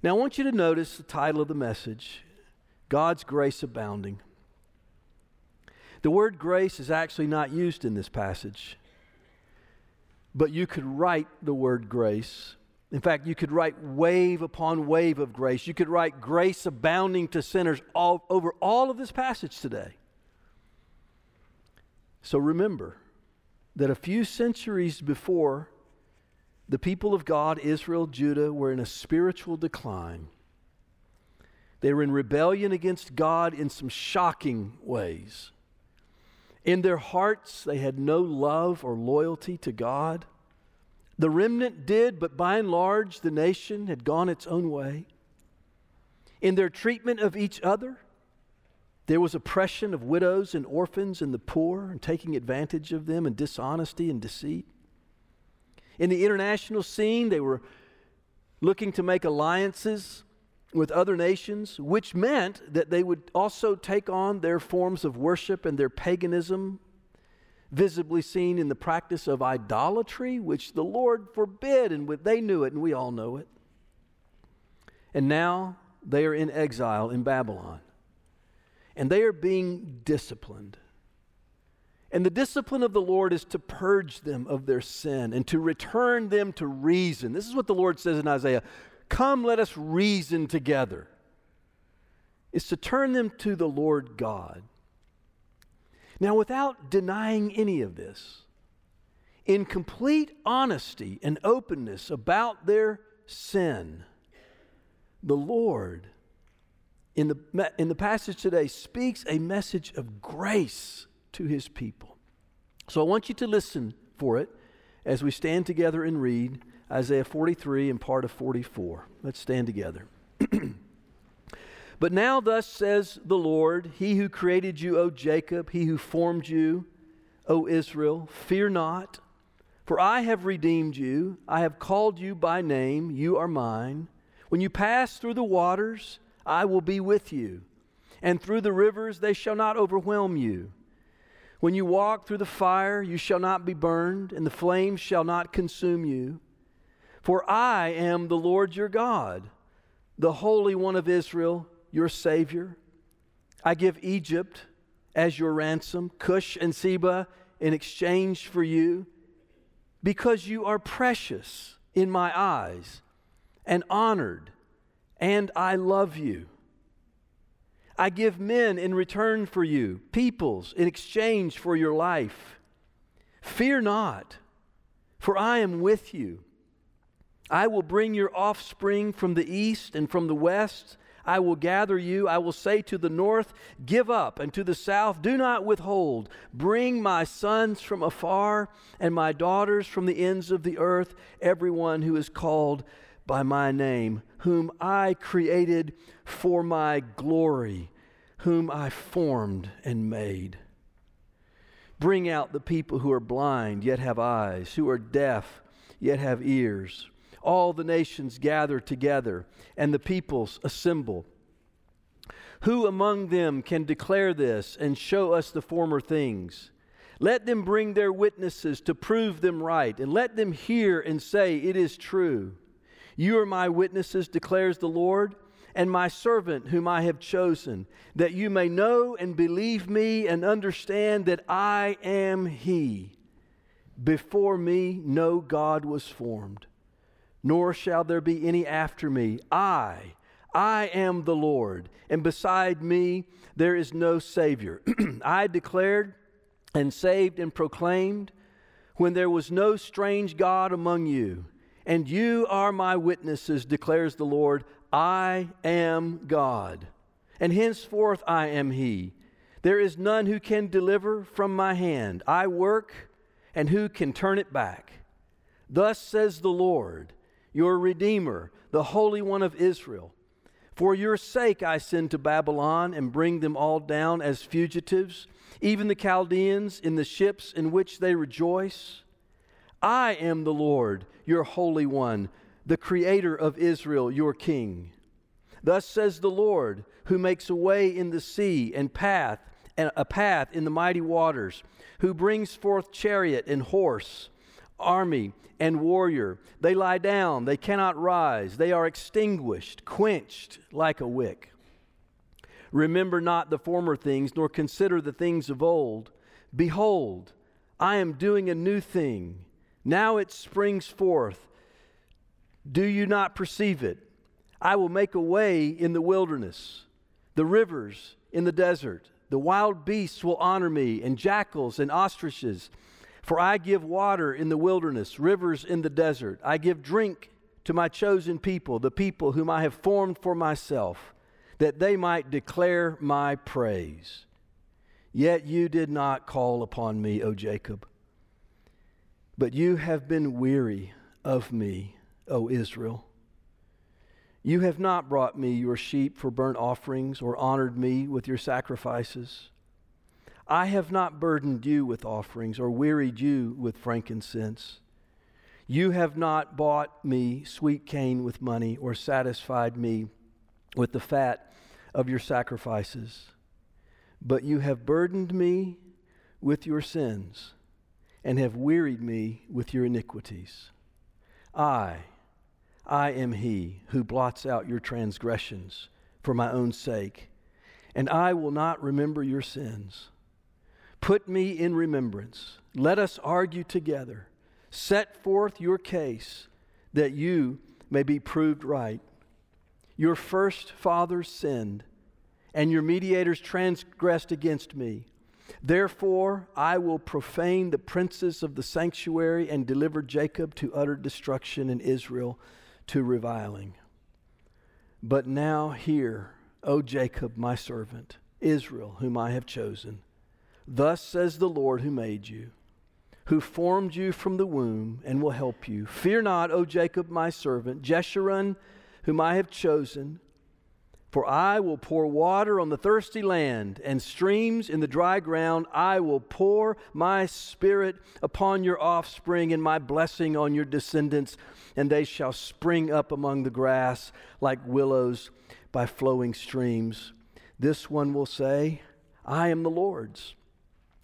Now, I want you to notice the title of the message God's Grace Abounding. The word grace is actually not used in this passage, but you could write the word grace. In fact, you could write wave upon wave of grace. You could write grace abounding to sinners all, over all of this passage today. So remember that a few centuries before, the people of God, Israel, Judah, were in a spiritual decline. They were in rebellion against God in some shocking ways. In their hearts, they had no love or loyalty to God. The remnant did, but by and large, the nation had gone its own way. In their treatment of each other, there was oppression of widows and orphans and the poor, and taking advantage of them, and dishonesty and deceit. In the international scene, they were looking to make alliances with other nations, which meant that they would also take on their forms of worship and their paganism, visibly seen in the practice of idolatry, which the Lord forbid, and they knew it, and we all know it. And now they are in exile in Babylon, and they are being disciplined. And the discipline of the Lord is to purge them of their sin and to return them to reason. This is what the Lord says in Isaiah Come, let us reason together. Is to turn them to the Lord God. Now, without denying any of this, in complete honesty and openness about their sin, the Lord, in the, in the passage today, speaks a message of grace to his people. So I want you to listen for it as we stand together and read Isaiah 43 and part of 44. Let's stand together. but now, thus says the Lord, He who created you, O Jacob, He who formed you, O Israel, fear not, for I have redeemed you. I have called you by name. You are mine. When you pass through the waters, I will be with you, and through the rivers, they shall not overwhelm you. When you walk through the fire, you shall not be burned, and the flames shall not consume you. For I am the Lord your God, the Holy One of Israel, your Savior. I give Egypt as your ransom, Cush and Seba in exchange for you, because you are precious in my eyes and honored, and I love you. I give men in return for you, peoples in exchange for your life. Fear not, for I am with you. I will bring your offspring from the east and from the west. I will gather you. I will say to the north, Give up, and to the south, Do not withhold. Bring my sons from afar and my daughters from the ends of the earth, everyone who is called by my name, whom I created for my glory, whom I formed and made. Bring out the people who are blind, yet have eyes, who are deaf, yet have ears. All the nations gather together, and the peoples assemble. Who among them can declare this and show us the former things? Let them bring their witnesses to prove them right, and let them hear and say, It is true. You are my witnesses, declares the Lord, and my servant whom I have chosen, that you may know and believe me and understand that I am He. Before me, no God was formed, nor shall there be any after me. I, I am the Lord, and beside me there is no Savior. I declared and saved and proclaimed when there was no strange God among you and you are my witnesses, declares the Lord. I am God, and henceforth I am He. There is none who can deliver from my hand. I work, and who can turn it back? Thus says the Lord, your Redeemer, the Holy One of Israel. For your sake I send to Babylon and bring them all down as fugitives, even the Chaldeans in the ships in which they rejoice. I am the Lord, your Holy One, the Creator of Israel, your King. Thus says the Lord, who makes a way in the sea and path and a path in the mighty waters, who brings forth chariot and horse. army and warrior. They lie down, they cannot rise, they are extinguished, quenched like a wick. Remember not the former things, nor consider the things of old. Behold, I am doing a new thing. Now it springs forth. Do you not perceive it? I will make a way in the wilderness, the rivers in the desert. The wild beasts will honor me, and jackals and ostriches. For I give water in the wilderness, rivers in the desert. I give drink to my chosen people, the people whom I have formed for myself, that they might declare my praise. Yet you did not call upon me, O Jacob. But you have been weary of me, O Israel. You have not brought me your sheep for burnt offerings or honored me with your sacrifices. I have not burdened you with offerings or wearied you with frankincense. You have not bought me sweet cane with money or satisfied me with the fat of your sacrifices. But you have burdened me with your sins and have wearied me with your iniquities. I, I am he who blots out your transgressions for my own sake, and I will not remember your sins. Put me in remembrance. Let us argue together. Set forth your case that you may be proved right. Your first fathers sinned, and your mediators transgressed against me. Therefore, I will profane the princes of the sanctuary and deliver Jacob to utter destruction and Israel to reviling. But now hear, O Jacob, my servant, Israel, whom I have chosen. Thus says the Lord who made you, who formed you from the womb and will help you. Fear not, O Jacob, my servant, Jeshurun, whom I have chosen. For I will pour water on the thirsty land and streams in the dry ground. I will pour my spirit upon your offspring and my blessing on your descendants, and they shall spring up among the grass like willows by flowing streams. This one will say, I am the Lord's.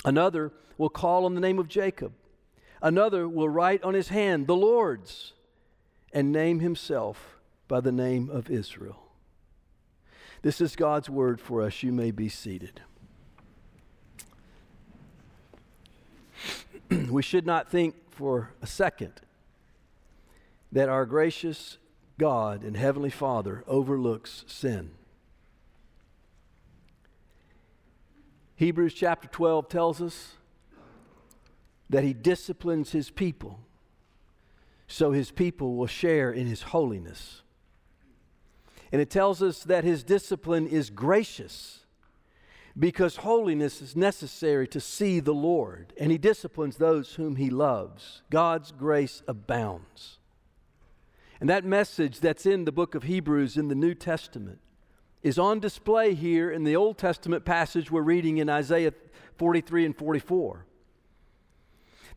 Another will call on the name of Jacob. Another will write on his hand, the Lord's, and name himself by the name of Israel. This is God's word for us. You may be seated. we should not think for a second that our gracious God and Heavenly Father overlooks sin. Hebrews chapter 12 tells us that he disciplines his people so his people will share in his holiness. And it tells us that his discipline is gracious because holiness is necessary to see the Lord, and he disciplines those whom he loves. God's grace abounds. And that message that's in the book of Hebrews in the New Testament is on display here in the Old Testament passage we're reading in Isaiah 43 and 44.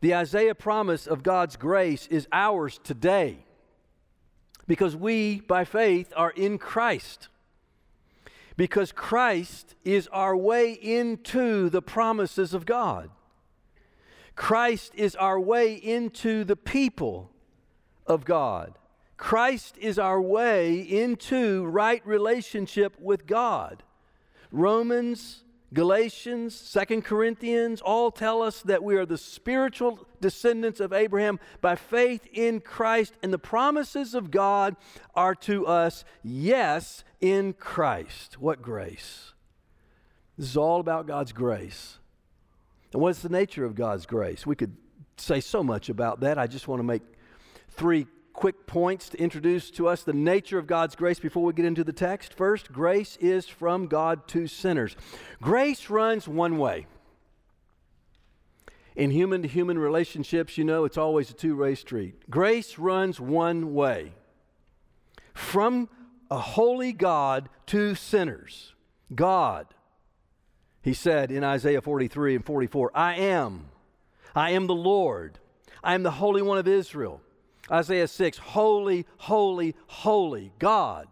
The Isaiah promise of God's grace is ours today because we, by faith, are in Christ. Because Christ is our way into the promises of God. Christ is our way into the people of God. Christ is our way into right relationship with God. Romans, Galatians, Second Corinthians all tell us that we are the spiritual descendants of Abraham by faith in Christ, and the promises of God are to us, yes, in Christ. What grace! This is all about God's grace. And what's the nature of God's grace? We could say so much about that. I just want to make three quick points to introduce to us the nature of God's grace before we get into the text. First, grace is from God to sinners. Grace runs one way. In human to human relationships, you know, it's always a two way street. Grace runs one way from a holy God to sinners. God, he said in Isaiah 43 and 44, I am. I am the Lord. I am the Holy One of Israel. Isaiah 6 Holy, holy, holy God,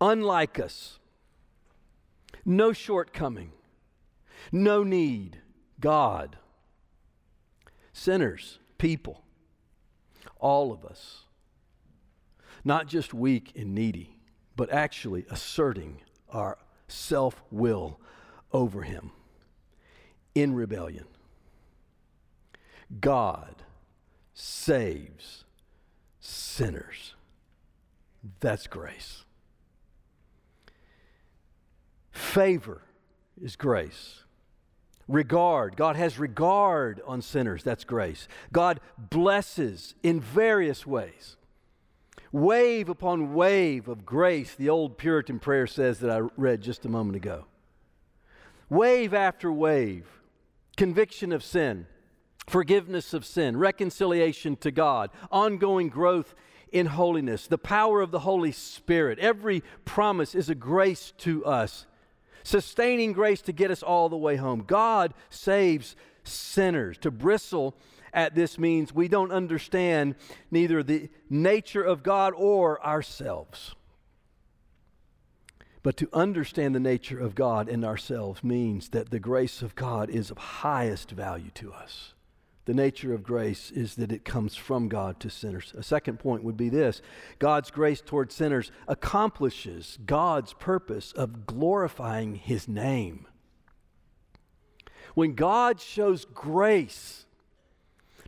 unlike us, no shortcoming, no need, God. Sinners, people, all of us, not just weak and needy, but actually asserting our self will over Him in rebellion. God saves sinners. That's grace. Favor is grace. Regard. God has regard on sinners. That's grace. God blesses in various ways. Wave upon wave of grace, the old Puritan prayer says that I read just a moment ago. Wave after wave, conviction of sin, forgiveness of sin, reconciliation to God, ongoing growth in holiness, the power of the Holy Spirit. Every promise is a grace to us, sustaining grace to get us all the way home. God saves sinners. To bristle at this means we don't understand neither the nature of God or ourselves. But to understand the nature of God and ourselves means that the grace of God is of highest value to us. The nature of grace is that it comes from God to sinners. A second point would be this God's grace toward sinners accomplishes God's purpose of glorifying His name. When God shows grace,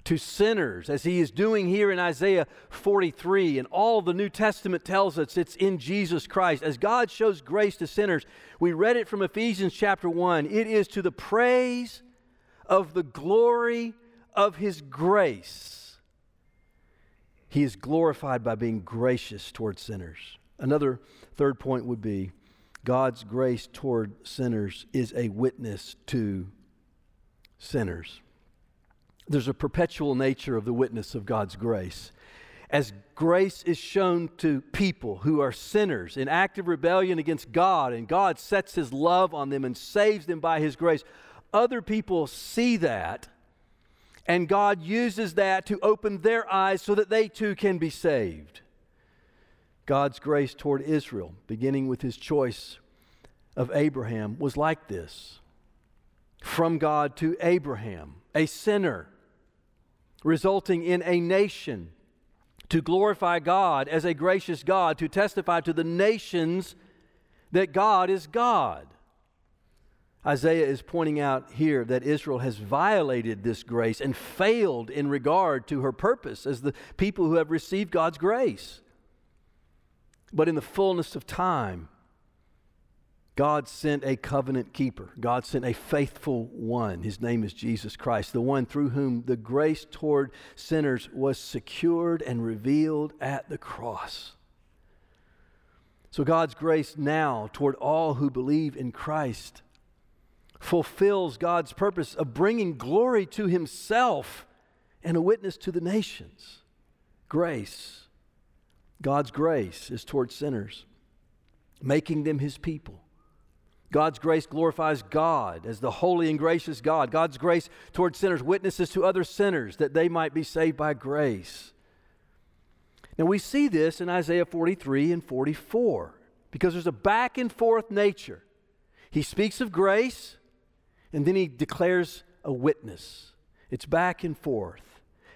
to sinners, as he is doing here in Isaiah 43. And all the New Testament tells us it's in Jesus Christ. As God shows grace to sinners, we read it from Ephesians chapter 1. It is to the praise of the glory of his grace. He is glorified by being gracious toward sinners. Another third point would be God's grace toward sinners is a witness to sinners. There's a perpetual nature of the witness of God's grace. As grace is shown to people who are sinners in active rebellion against God, and God sets his love on them and saves them by his grace, other people see that, and God uses that to open their eyes so that they too can be saved. God's grace toward Israel, beginning with his choice of Abraham, was like this. From God to Abraham, a sinner resulting in a nation to glorify God as a gracious God, to testify to the nations that God is God. Isaiah is pointing out here that Israel has violated this grace and failed in regard to her purpose as the people who have received God's grace. But in the fullness of time, God sent a covenant keeper. God sent a faithful one. His name is Jesus Christ, the one through whom the grace toward sinners was secured and revealed at the cross. So God's grace now toward all who believe in Christ fulfills God's purpose of bringing glory to himself and a witness to the nations. Grace. God's grace is toward sinners, making them his people God's grace glorifies God as the holy and gracious God. God's grace towards sinners witnesses to other sinners that they might be saved by grace. Now we see this in Isaiah 43 and 44 because there's a back and forth nature. He speaks of grace and then he declares a witness. It's back and forth.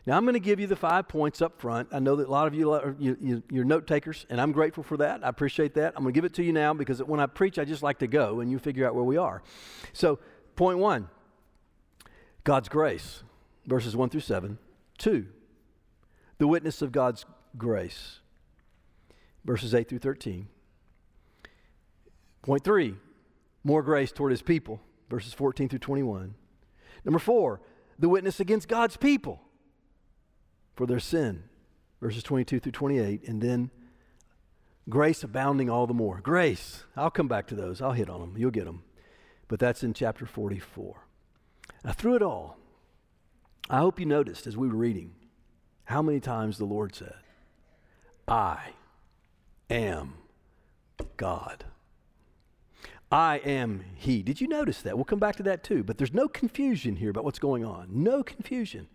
Now, I'm going to give you the five points up front. I know that a lot of you, are, you, are note takers, and I'm grateful for that. I appreciate that. I'm going to give it to you now because when I preach, I just like to go and you figure out where we are. So, point one God's grace, verses 1 through 7. Two, the witness of God's grace, verses 8 through 13. Point three, more grace toward his people, verses 14 through 21. Number four, the witness against God's people for their sin, verses 22 through 28, and then grace abounding all the more. Grace, I'll come back to those. I'll hit on them. You'll get them. But that's in chapter 44. Now, through it all, I hope you noticed as we were reading how many times the Lord said, I am God. I am He. Did you notice that? We'll come back to that too. But there's no confusion here about what's going on. No confusion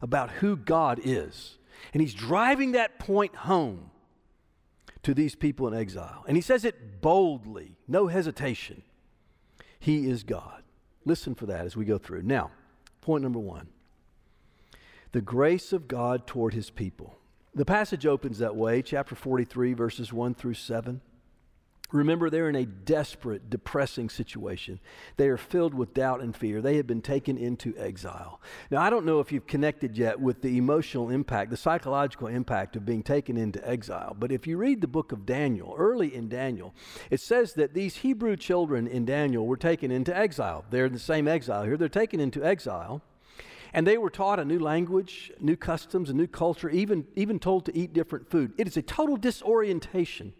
about who God is. And he's driving that point home to these people in exile. And he says it boldly, no hesitation. He is God. Listen for that as we go through. Now, point number one the grace of God toward his people. The passage opens that way, chapter 43, verses 1 through 7. Remember, they're in a desperate, depressing situation. They are filled with doubt and fear. They have been taken into exile. Now, I don't know if you've connected yet with the emotional impact, the psychological impact of being taken into exile, but if you read the book of Daniel, early in Daniel, it says that these Hebrew children in Daniel were taken into exile. They're in the same exile here. They're taken into exile. And they were taught a new language, new customs, a new culture, even, even told to eat different food. It is a total disorientation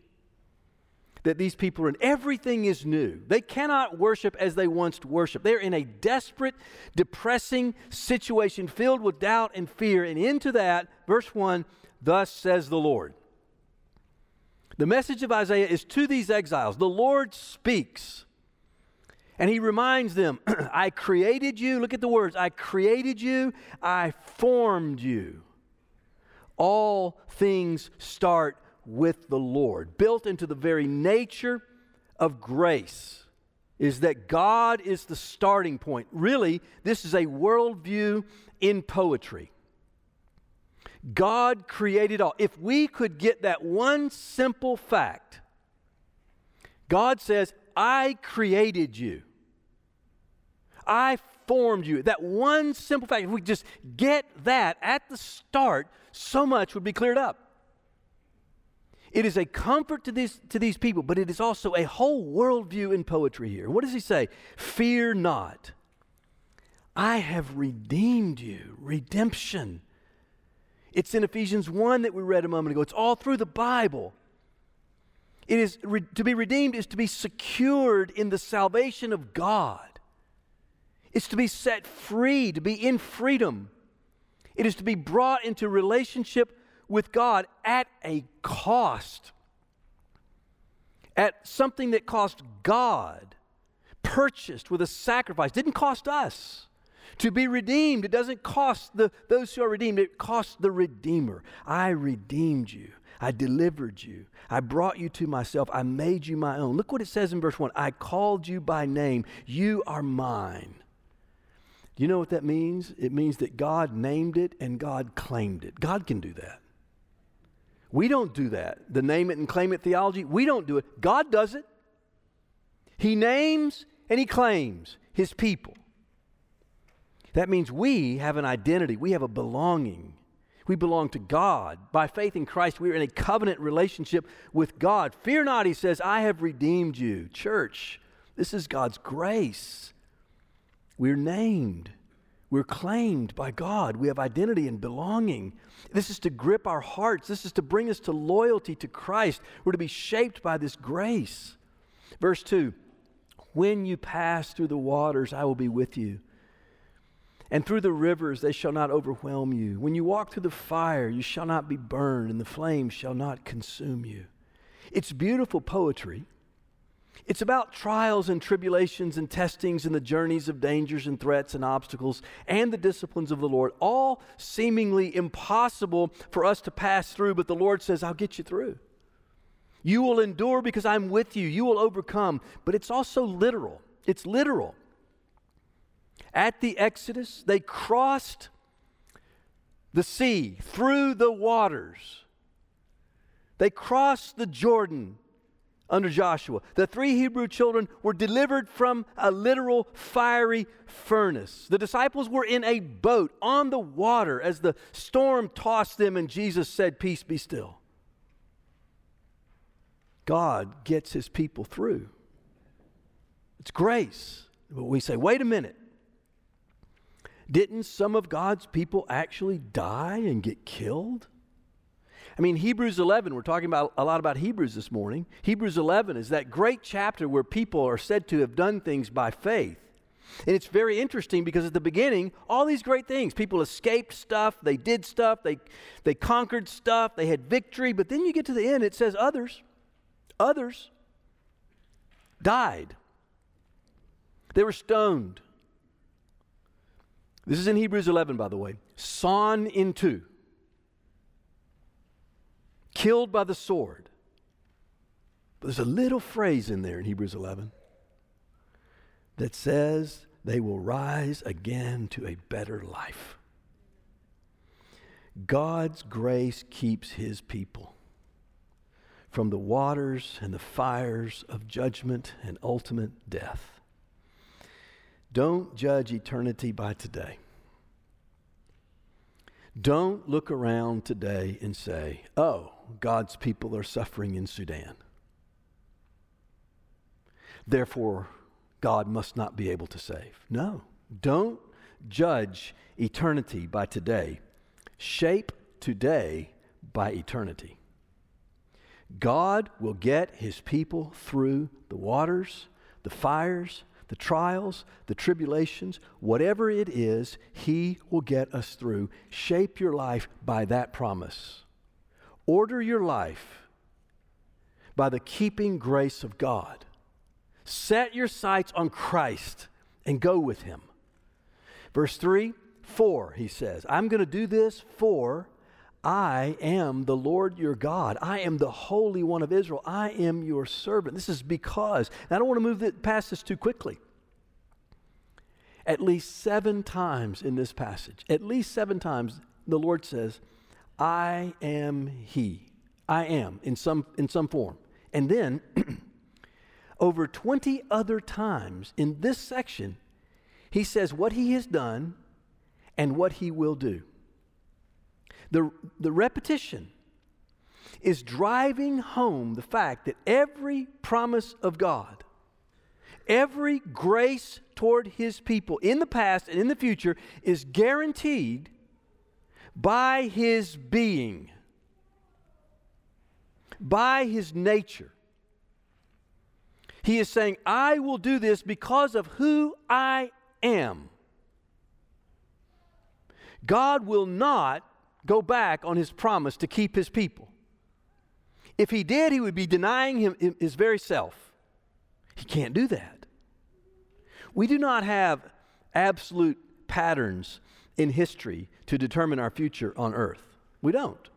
that these people are in. Everything is new. They cannot worship as they once worshiped. They're in a desperate, depressing situation filled with doubt and fear. And into that, verse 1 Thus says the Lord. The message of Isaiah is to these exiles. The Lord speaks. And he reminds them, I created you. Look at the words I created you, I formed you. All things start with the Lord. Built into the very nature of grace is that God is the starting point. Really, this is a worldview in poetry. God created all. If we could get that one simple fact, God says, I created you. I formed you. That one simple fact, if we just get that at the start, so much would be cleared up. It is a comfort to these, to these people, but it is also a whole worldview in poetry here. What does he say? Fear not. I have redeemed you. Redemption. It's in Ephesians 1 that we read a moment ago. It's all through the Bible. It is re, to be redeemed is to be secured in the salvation of God. It's to be set free, to be in freedom. It is to be brought into relationship with God at a cost, at something that cost God, purchased with a sacrifice. Didn't cost us. To be redeemed, it doesn't cost the, those who are redeemed, it costs the Redeemer. I redeemed you. I delivered you. I brought you to myself. I made you my own. Look what it says in verse 1 I called you by name. You are mine. Do you know what that means? It means that God named it and God claimed it. God can do that. We don't do that. The name it and claim it theology, we don't do it. God does it. He names and He claims His people. That means we have an identity, we have a belonging. We belong to God. By faith in Christ, we are in a covenant relationship with God. Fear not, He says, I have redeemed you. Church, this is God's grace. We're named. We're claimed by God. We have identity and belonging. This is to grip our hearts. This is to bring us to loyalty to Christ. We're to be shaped by this grace. Verse 2 When you pass through the waters, I will be with you. And through the rivers, they shall not overwhelm you. When you walk through the fire, you shall not be burned, and the flames shall not consume you. It's beautiful poetry. It's about trials and tribulations and testings and the journeys of dangers and threats and obstacles and the disciplines of the Lord, all seemingly impossible for us to pass through, but the Lord says, I'll get you through. You will endure because I'm with you. You will overcome. But it's also literal. It's literal. At the Exodus, they crossed the sea through the waters. They crossed the Jordan under Joshua. The three Hebrew children were delivered from a literal fiery furnace. The disciples were in a boat on the water as the storm tossed them, and Jesus said, Peace be still. God gets his people through. It's grace. But we say, wait a minute. Didn't some of God's people actually die and get killed? I mean, Hebrews 11, we're talking about a lot about Hebrews this morning. Hebrews 11 is that great chapter where people are said to have done things by faith. And it's very interesting because at the beginning, all these great things, people escaped stuff, they did stuff, they, they conquered stuff, they had victory. But then you get to the end, it says others, others died. They were stoned. This is in Hebrews 11, by the way. Sawn in two killed by the sword. But there's a little phrase in there in Hebrews 11 that says they will rise again to a better life. God's grace keeps his people from the waters and the fires of judgment and ultimate death. Don't judge eternity by today. Don't look around today and say, oh, God's people are suffering in Sudan. Therefore, God must not be able to save. No, don't judge eternity by today. Shape today by eternity. God will get his people through the waters, the fires, the trials, the tribulations, whatever it is, he will get us through. Shape your life by that promise. Order your life by the keeping grace of God. Set your sights on Christ and go with him. Verse 3 4, he says, I'm going to do this for I am the Lord your God. I am the Holy One of Israel. I am your servant. This is because, I don't want to move past this too quickly. At least seven times in this passage, at least seven times, the Lord says, I am He. I am in some, in some form. And then, over 20 other times in this section, He says what He has done and what He will do. The, the repetition is driving home the fact that every promise of God, every grace toward his people in the past and in the future is guaranteed by his being, by his nature. He is saying, I will do this because of who I am. God will not go back on his promise to keep his people. If he did, he would be denying him, his very self. He can't do that. We do not have absolute patterns in history to determine our future on earth. We don't.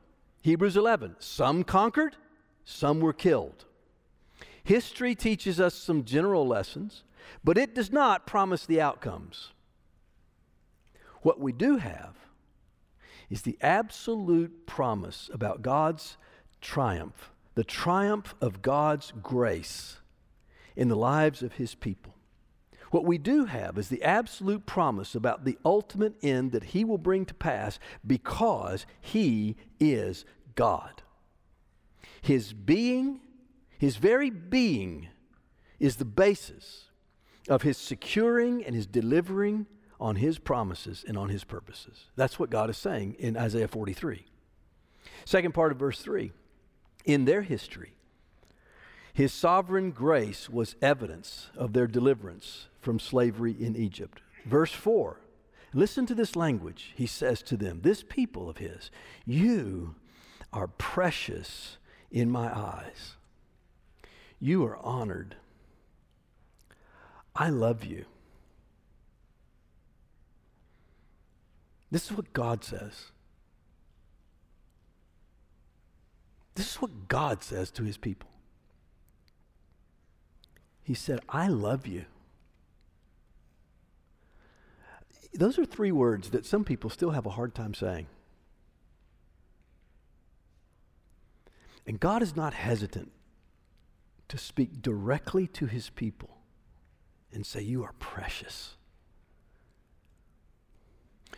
Hebrews 11 some conquered, some were killed. History teaches us some general lessons, but it does not promise the outcomes. What we do have is the absolute promise about God's triumph, the triumph of God's grace in the lives of His people. What we do have is the absolute promise about the ultimate end that He will bring to pass because He is God. His being, His very being, is the basis of His securing and His delivering on his promises and on his purposes. That's what God is saying in Isaiah 43. Second part of verse 3 In their history, his sovereign grace was evidence of their deliverance from slavery in Egypt. Verse 4 Listen to this language. He says to them, This people of his, you are precious in my eyes. You are honored. I love you. This is what God says. This is what God says to his people. He said, I love you. Those are three words that some people still have a hard time saying. And God is not hesitant to speak directly to his people and say, You are precious.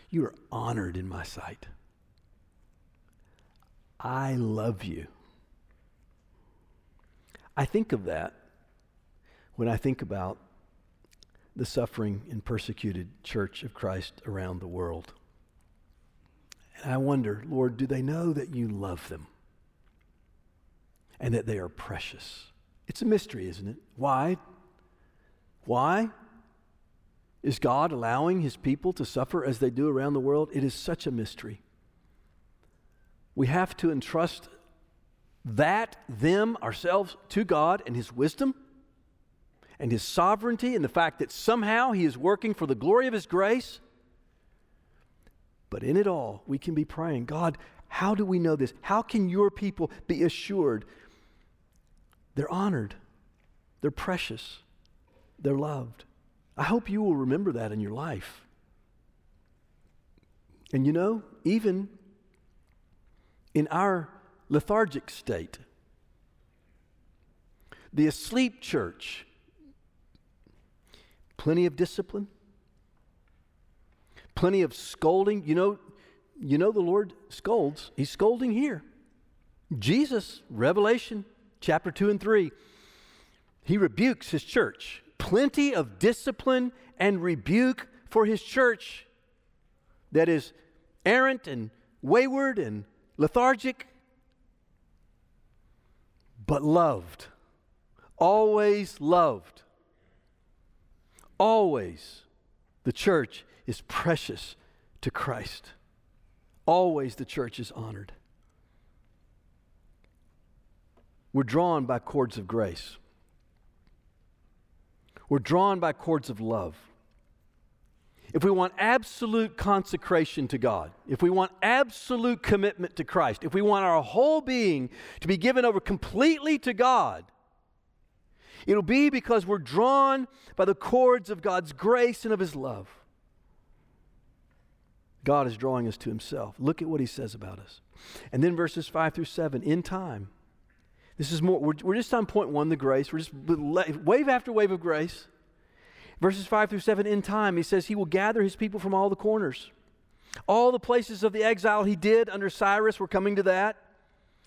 You are honored in my sight. I love you. I think of that when I think about the suffering and persecuted church of Christ around the world. And I wonder, Lord, do they know that you love them and that they are precious? It's a mystery, isn't it? Why? Why? Is God allowing his people to suffer as they do around the world? It is such a mystery. We have to entrust that, them, ourselves to God and his wisdom and his sovereignty and the fact that somehow he is working for the glory of his grace. But in it all, we can be praying, God, how do we know this? How can your people be assured they're honored, they're precious, they're loved? I hope you will remember that in your life. And you know, even in our lethargic state. The asleep church, plenty of discipline, plenty of scolding. You know, you know the Lord scolds. He's scolding here. Jesus, Revelation chapter 2 and 3, he rebukes his church. Plenty of discipline and rebuke for his church that is errant and wayward and lethargic, but loved. Always loved. Always the church is precious to Christ. Always the church is honored. We're drawn by cords of grace. We're drawn by cords of love. If we want absolute consecration to God, if we want absolute commitment to Christ, if we want our whole being to be given over completely to God, it'll be because we're drawn by the cords of God's grace and of His love. God is drawing us to Himself. Look at what He says about us. And then verses 5 through 7 in time, this is more, we're, we're just on point one, the grace. We're just wave after wave of grace. Verses 5 through 7, in time, he says he will gather his people from all the corners. All the places of the exile he did under Cyrus, we're coming to that.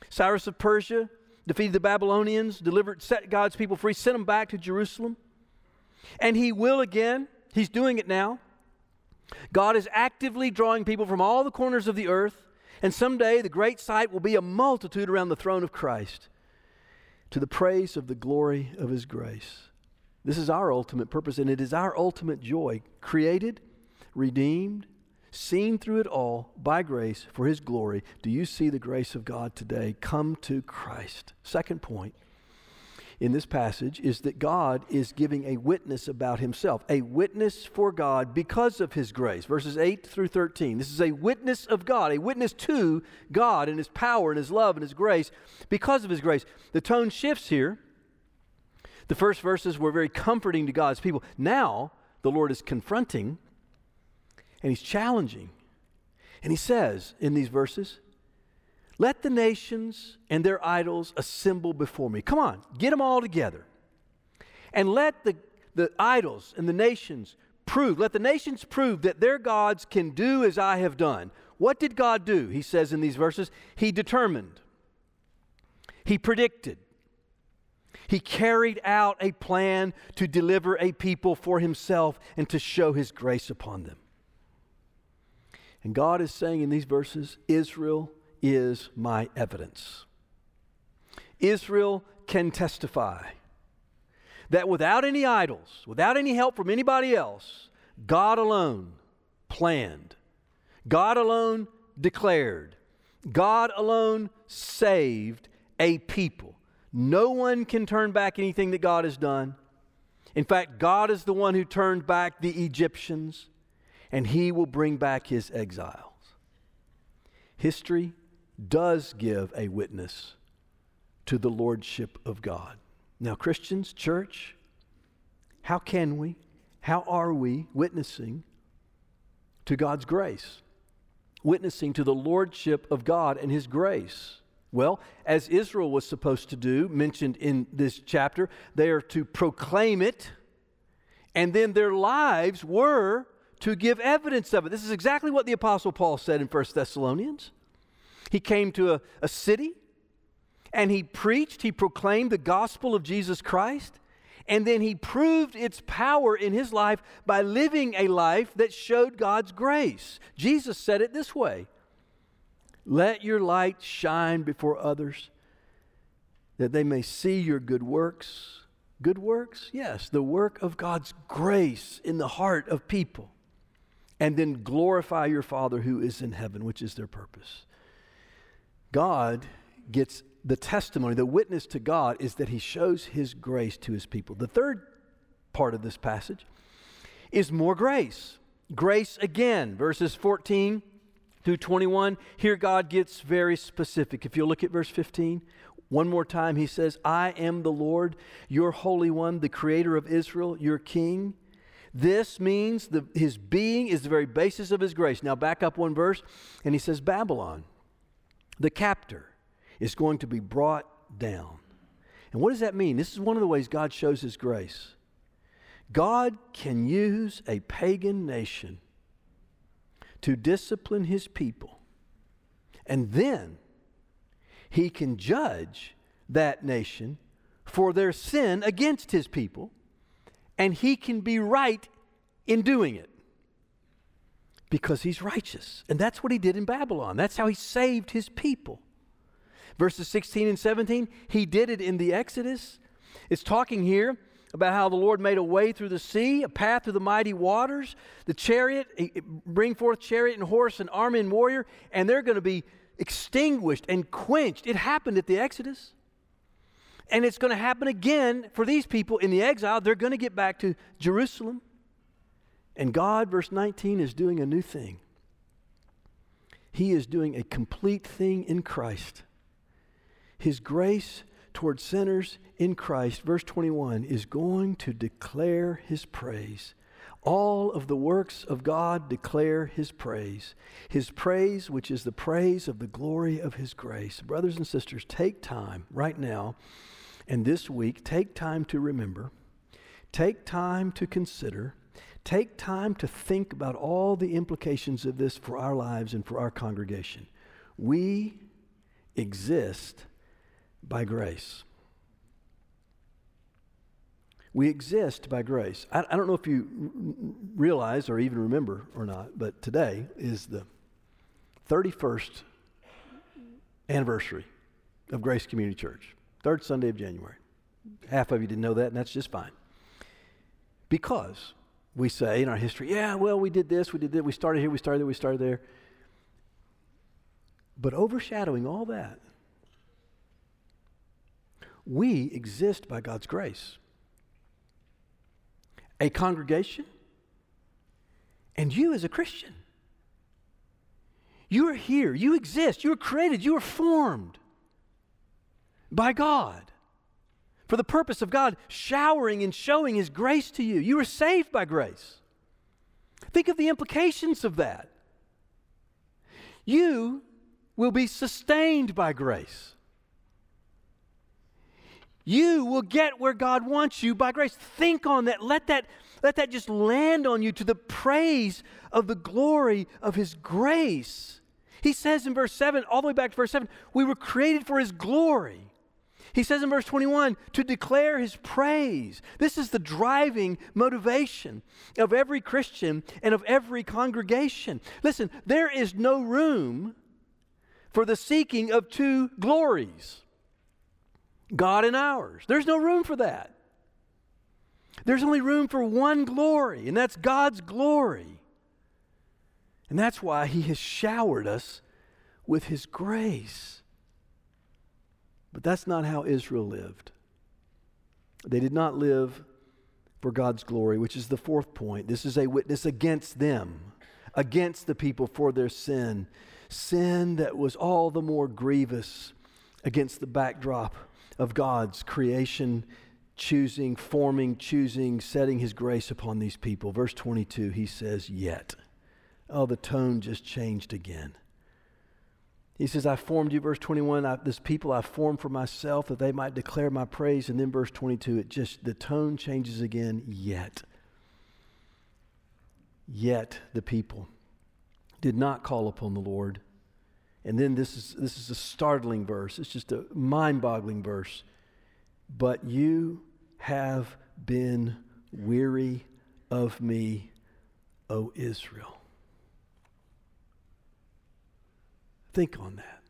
Cyrus of Persia defeated the Babylonians, delivered, set God's people free, sent them back to Jerusalem. And he will again. He's doing it now. God is actively drawing people from all the corners of the earth. And someday the great sight will be a multitude around the throne of Christ to the praise of the glory of his grace. This is our ultimate purpose, and it is our ultimate joy. Created, redeemed, seen through it all by grace for his glory. Do you see the grace of God today? Come to Christ. Second point in this passage is that God is giving a witness about himself, a witness for God because of his grace. Verses 8 through 13. This is a witness of God, a witness to God and his power and his love and his grace because of his grace. The tone shifts here. The first verses were very comforting to God's people. Now, the Lord is confronting and he's challenging. And he says in these verses, let the nations and their idols assemble before me. Come on, get them all together. And let the, the idols and the nations prove, let the nations prove that their gods can do as I have done. What did God do? He says in these verses, He determined, He predicted, He carried out a plan to deliver a people for Himself and to show His grace upon them. And God is saying in these verses, Israel is my evidence. Israel can testify that without any idols, without any help from anybody else, God alone planned, God alone declared, God alone saved a people. No one can turn back anything that God has done. In fact, God is the one who turned back the Egyptians, and He will bring back His exiles. History does give a witness to the lordship of God. Now, Christians, church, how can we, how are we witnessing to God's grace? Witnessing to the lordship of God and His grace. Well, as Israel was supposed to do, mentioned in this chapter, they are to proclaim it, and then their lives were to give evidence of it. This is exactly what the Apostle Paul said in 1 Thessalonians. He came to a, a city and he preached, he proclaimed the gospel of Jesus Christ, and then he proved its power in his life by living a life that showed God's grace. Jesus said it this way Let your light shine before others that they may see your good works. Good works? Yes, the work of God's grace in the heart of people. And then glorify your Father who is in heaven, which is their purpose. God gets the testimony, the witness to God is that he shows his grace to his people. The third part of this passage is more grace. Grace again, verses 14 through 21. Here God gets very specific. If you look at verse 15, one more time, he says, I am the Lord, your Holy One, the Creator of Israel, your King. This means the, his being is the very basis of his grace. Now, back up one verse, and he says, Babylon the captor is going to be brought down. And what does that mean? This is one of the ways God shows his grace. God can use a pagan nation to discipline his people, and then he can judge that nation for their sin against his people, and he can be right in doing it because he's righteous. And that's what he did in Babylon. That's how he saved his people. Verses 16 and 17, he did it in the Exodus. It's talking here about how the Lord made a way through the sea, a path through the mighty waters, the chariot, bring forth chariot and horse and army and warrior, and they're going to be extinguished and quenched. It happened at the Exodus. And it's going to happen again for these people in the exile. They're going to get back to Jerusalem. And God, verse 19, is doing a new thing. He is doing a complete thing in Christ. His grace towards sinners in Christ, verse 21, is going to declare his praise. All of the works of God declare his praise. His praise, which is the praise of the glory of his grace. Brothers and sisters, take time right now and this week, take time to remember, take time to consider Take time to think about all the implications of this for our lives and for our congregation. We exist by grace. We exist by grace. I, I don't know if you realize or even remember or not, but today is the 31st anniversary of Grace Community Church, third Sunday of January. Half of you didn't know that, and that's just fine. Because we say in our history, yeah, well, we did this, we did that, we started here, we started there, we started there. But overshadowing all that, we exist by God's grace. A congregation, and you as a Christian. You are here, you exist, you are created, you are formed by God for the purpose of God showering and showing His grace to you. You were saved by grace. Think of the implications of that. You will be sustained by grace. You will get where God wants you by grace. Think on that. Let that, let that just land on you to the praise of the glory of His grace. He says in verse 7, all the way back to verse 7, we were created for His glory. He says in verse 21 to declare his praise. This is the driving motivation of every Christian and of every congregation. Listen, there is no room for the seeking of two glories God and ours. There's no room for that. There's only room for one glory, and that's God's glory. And that's why he has showered us with his grace. But that's not how Israel lived. They did not live for God's glory, which is the fourth point. This is a witness against them, against the people for their sin. Sin that was all the more grievous against the backdrop of God's creation, choosing, forming, choosing, setting his grace upon these people. Verse 22, he says, Yet. Oh, the tone just changed again. He says, I formed you, verse 21, I, this people I formed for myself that they might declare my praise. And then verse 22, it just, the tone changes again, yet. Yet the people did not call upon the Lord. And then this is, this is a startling verse. It's just a mind boggling verse. But you have been weary of me, O Israel. Think on that.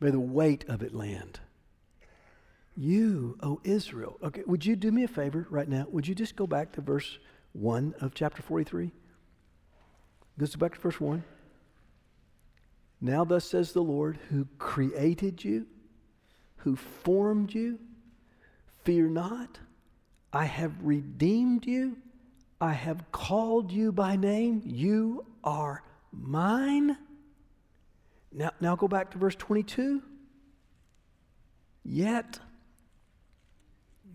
May the weight of it land. You, O Israel. Okay, would you do me a favor right now? Would you just go back to verse 1 of chapter 43? Let's go back to verse 1. Now, thus says the Lord, who created you, who formed you. Fear not, I have redeemed you. I have called you by name. You are mine. Now, now go back to verse 22. Yet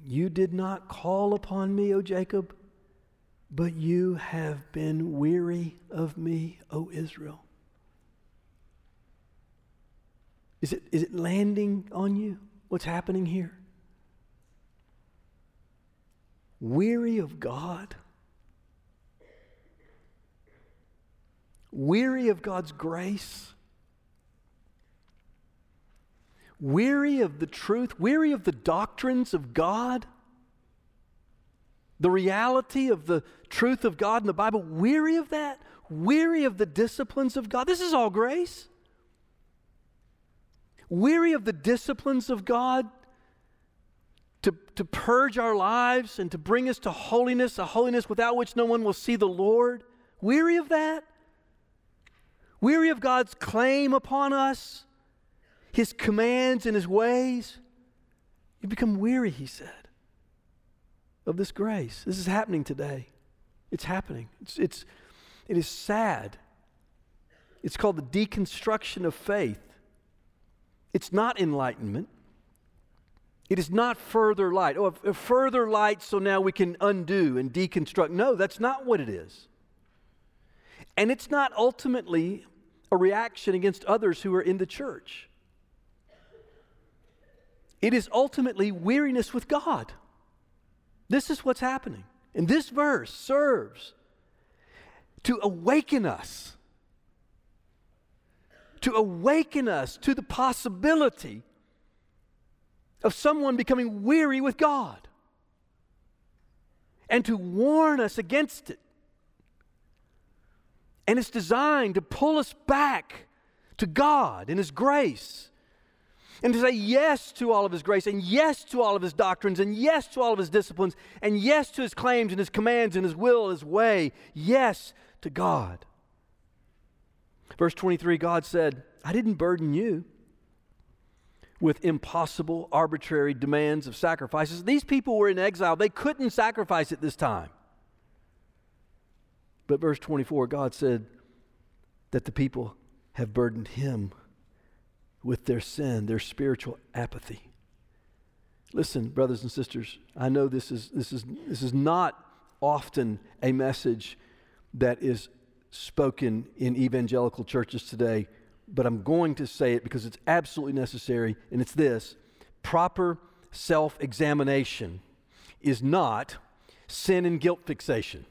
you did not call upon me, O Jacob, but you have been weary of me, O Israel. Is it, is it landing on you? What's happening here? Weary of God? Weary of God's grace? Weary of the truth? Weary of the doctrines of God? The reality of the truth of God in the Bible? Weary of that? Weary of the disciplines of God? This is all grace weary of the disciplines of God to, to purge our lives and to bring us to holiness, a holiness without which no one will see the Lord? Weary of that? Weary of God's claim upon us, His commands and His ways? You become weary, He said, of this grace. This is happening today. It's happening. It's, it's, it is sad. It's called the deconstruction of faith. It's not enlightenment. It is not further light. Oh, further light so now we can undo and deconstruct. No, that's not what it is. And it's not ultimately a reaction against others who are in the church. It is ultimately weariness with God. This is what's happening. And this verse serves to awaken us to awaken us to the possibility of someone becoming weary with God and to warn us against it. And it's designed to pull us back to God and His grace and to say yes to all of His grace and yes to all of His doctrines and yes to all of His disciplines and yes to His claims and His commands and His will, His way. Yes to God. Verse 23 God said, I didn't burden you with impossible, arbitrary demands of sacrifices. These people were in exile, they couldn't sacrifice at this time. But verse 24, God said that the people have burdened him with their sin, their spiritual apathy. Listen, brothers and sisters, I know this is, this is, this is not often a message that is spoken in evangelical churches today, but I'm going to say it because it's absolutely necessary, and it's this proper self examination is not sin and guilt fixation.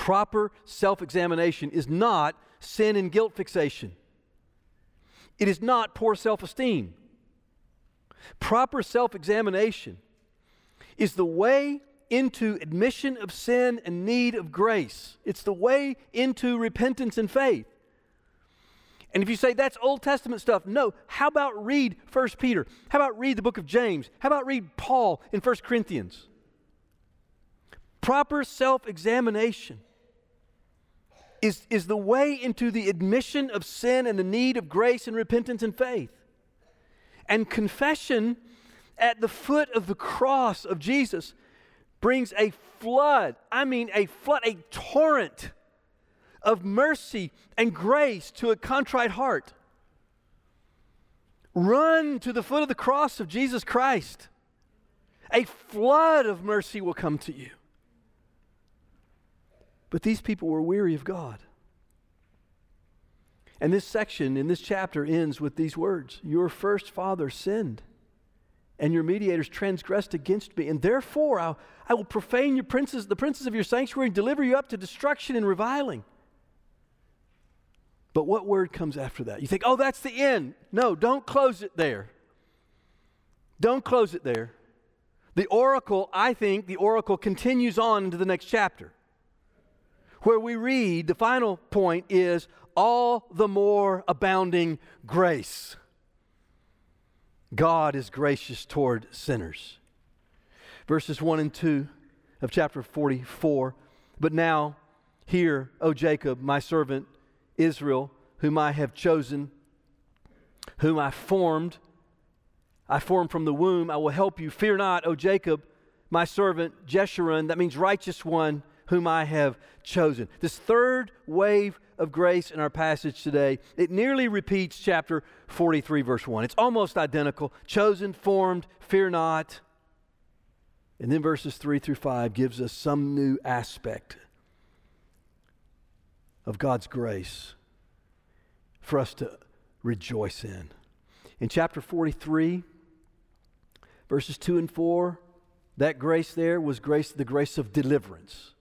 Proper self examination is not sin and guilt fixation. It is not poor self esteem. Proper self examination is the way into admission of sin and need of grace. It's the way into repentance and faith. And if you say that's Old Testament stuff, no. How about read 1 Peter? How about read the book of James? How about read Paul in 1 Corinthians? Proper self examination is, is the way into the admission of sin and the need of grace and repentance and faith. And confession at the foot of the cross of Jesus brings a flood, I mean, a flood, a torrent of mercy and grace to a contrite heart. Run to the foot of the cross of Jesus Christ. A flood of mercy will come to you. But these people were weary of God. And this section in this chapter ends with these words Your first father sinned and your mediators transgressed against me. And therefore, I'll, I will profane your princes, the princes of your sanctuary, and deliver you up to destruction and reviling. But what word comes after that? You think, oh, that's the end. No, don't close it there. Don't close it there. The oracle, I think, the oracle continues on into the next chapter, where we read the final point is all the more abounding grace. God is gracious toward sinners. Verses 1 and 2 of chapter 44. But now, hear, O Jacob, my servant Israel, whom I have chosen, whom I formed. I formed from the womb. I will help you. Fear not, O Jacob, my servant Jeshurun. That means righteous one, whom I have chosen. This third wave of grace in our passage today, it nearly repeats chapter 43, verse 1. It's almost identical. Chosen, formed, fear not. And then verses 3 through 5 gives us some new aspect of God's grace for us to rejoice in. In chapter 43, verses 2 and 4, that grace there was grace, the grace of deliverance.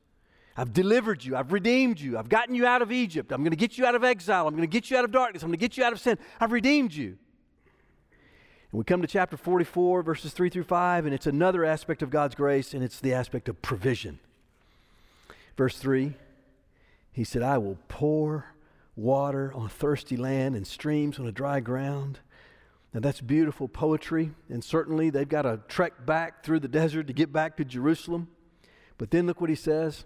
I've delivered you. I've redeemed you. I've gotten you out of Egypt. I'm going to get you out of exile. I'm going to get you out of darkness. I'm going to get you out of sin. I've redeemed you. And we come to chapter 44, verses 3 through 5, and it's another aspect of God's grace, and it's the aspect of provision. Verse 3, he said, I will pour water on a thirsty land and streams on a dry ground. Now, that's beautiful poetry, and certainly they've got to trek back through the desert to get back to Jerusalem. But then look what he says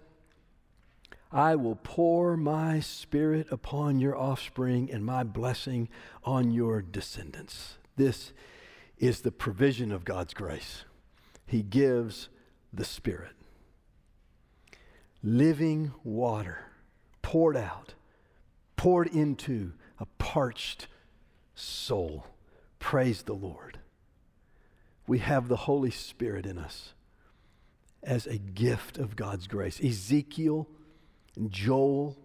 I will pour my spirit upon your offspring and my blessing on your descendants. This is the provision of God's grace. He gives the Spirit. Living water poured out, poured into a parched soul. Praise the Lord. We have the Holy Spirit in us as a gift of God's grace. Ezekiel and Joel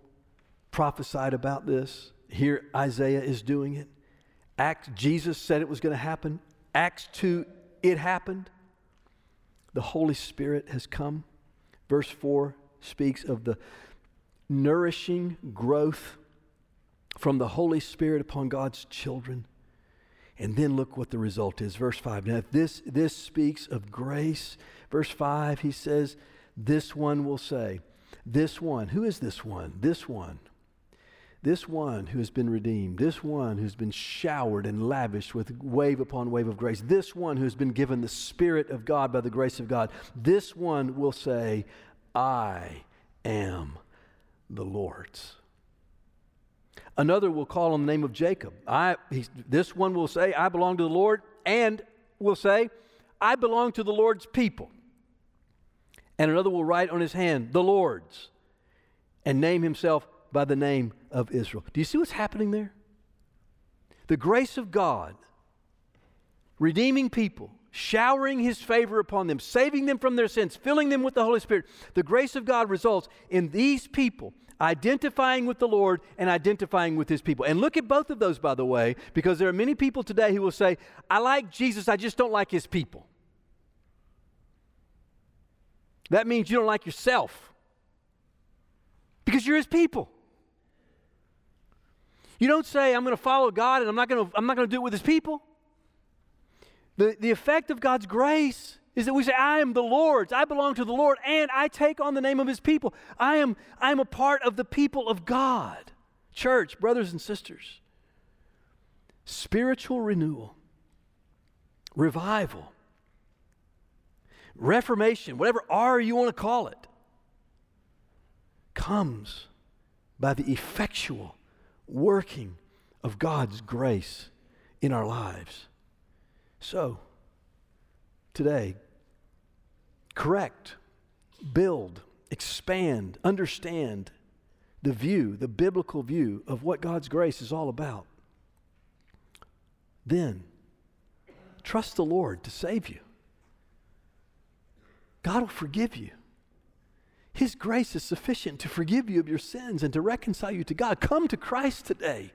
prophesied about this. Here, Isaiah is doing it. Acts, Jesus said it was going to happen. Acts 2, it happened. The Holy Spirit has come. Verse 4 speaks of the nourishing growth from the Holy Spirit upon God's children. And then look what the result is. Verse 5. Now, if this, this speaks of grace, verse 5, he says, This one will say, This one, who is this one? This one. This one who has been redeemed, this one who's been showered and lavished with wave upon wave of grace, this one who's been given the Spirit of God by the grace of God, this one will say, I am the Lord's. Another will call on the name of Jacob. I, this one will say, I belong to the Lord, and will say, I belong to the Lord's people. And another will write on his hand, the Lord's, and name himself by the name of Israel. Do you see what's happening there? The grace of God, redeeming people, showering his favor upon them, saving them from their sins, filling them with the Holy Spirit. The grace of God results in these people identifying with the Lord and identifying with his people. And look at both of those, by the way, because there are many people today who will say, I like Jesus, I just don't like his people. That means you don't like yourself because you're his people. You don't say, I'm going to follow God and I'm not going to, I'm not going to do it with his people. The, the effect of God's grace is that we say, I am the Lord's, I belong to the Lord, and I take on the name of his people. I am, I am a part of the people of God. Church, brothers and sisters, spiritual renewal, revival, reformation, whatever R you want to call it, comes by the effectual working of God's grace in our lives. So, today, correct, build, expand, understand the view, the biblical view of what God's grace is all about. Then, trust the Lord to save you. God will forgive you. His grace is sufficient to forgive you of your sins and to reconcile you to God. Come to Christ today.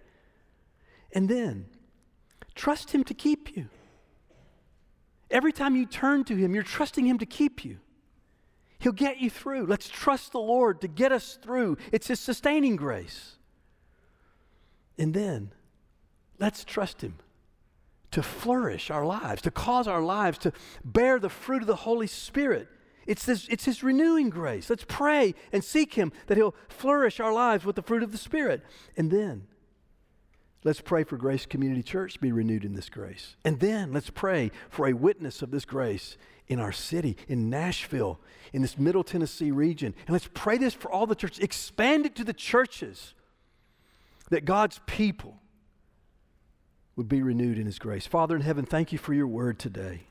And then, trust Him to keep you. Every time you turn to Him, you're trusting Him to keep you. He'll get you through. Let's trust the Lord to get us through. It's His sustaining grace. And then, let's trust Him to flourish our lives, to cause our lives to bear the fruit of the Holy Spirit. It's, this, it's His renewing grace. Let's pray and seek Him that He'll flourish our lives with the fruit of the Spirit. And then, Let's pray for Grace Community Church to be renewed in this grace. And then let's pray for a witness of this grace in our city, in Nashville, in this Middle Tennessee region. And let's pray this for all the churches. Expand it to the churches that God's people would be renewed in His grace. Father in heaven, thank you for your word today.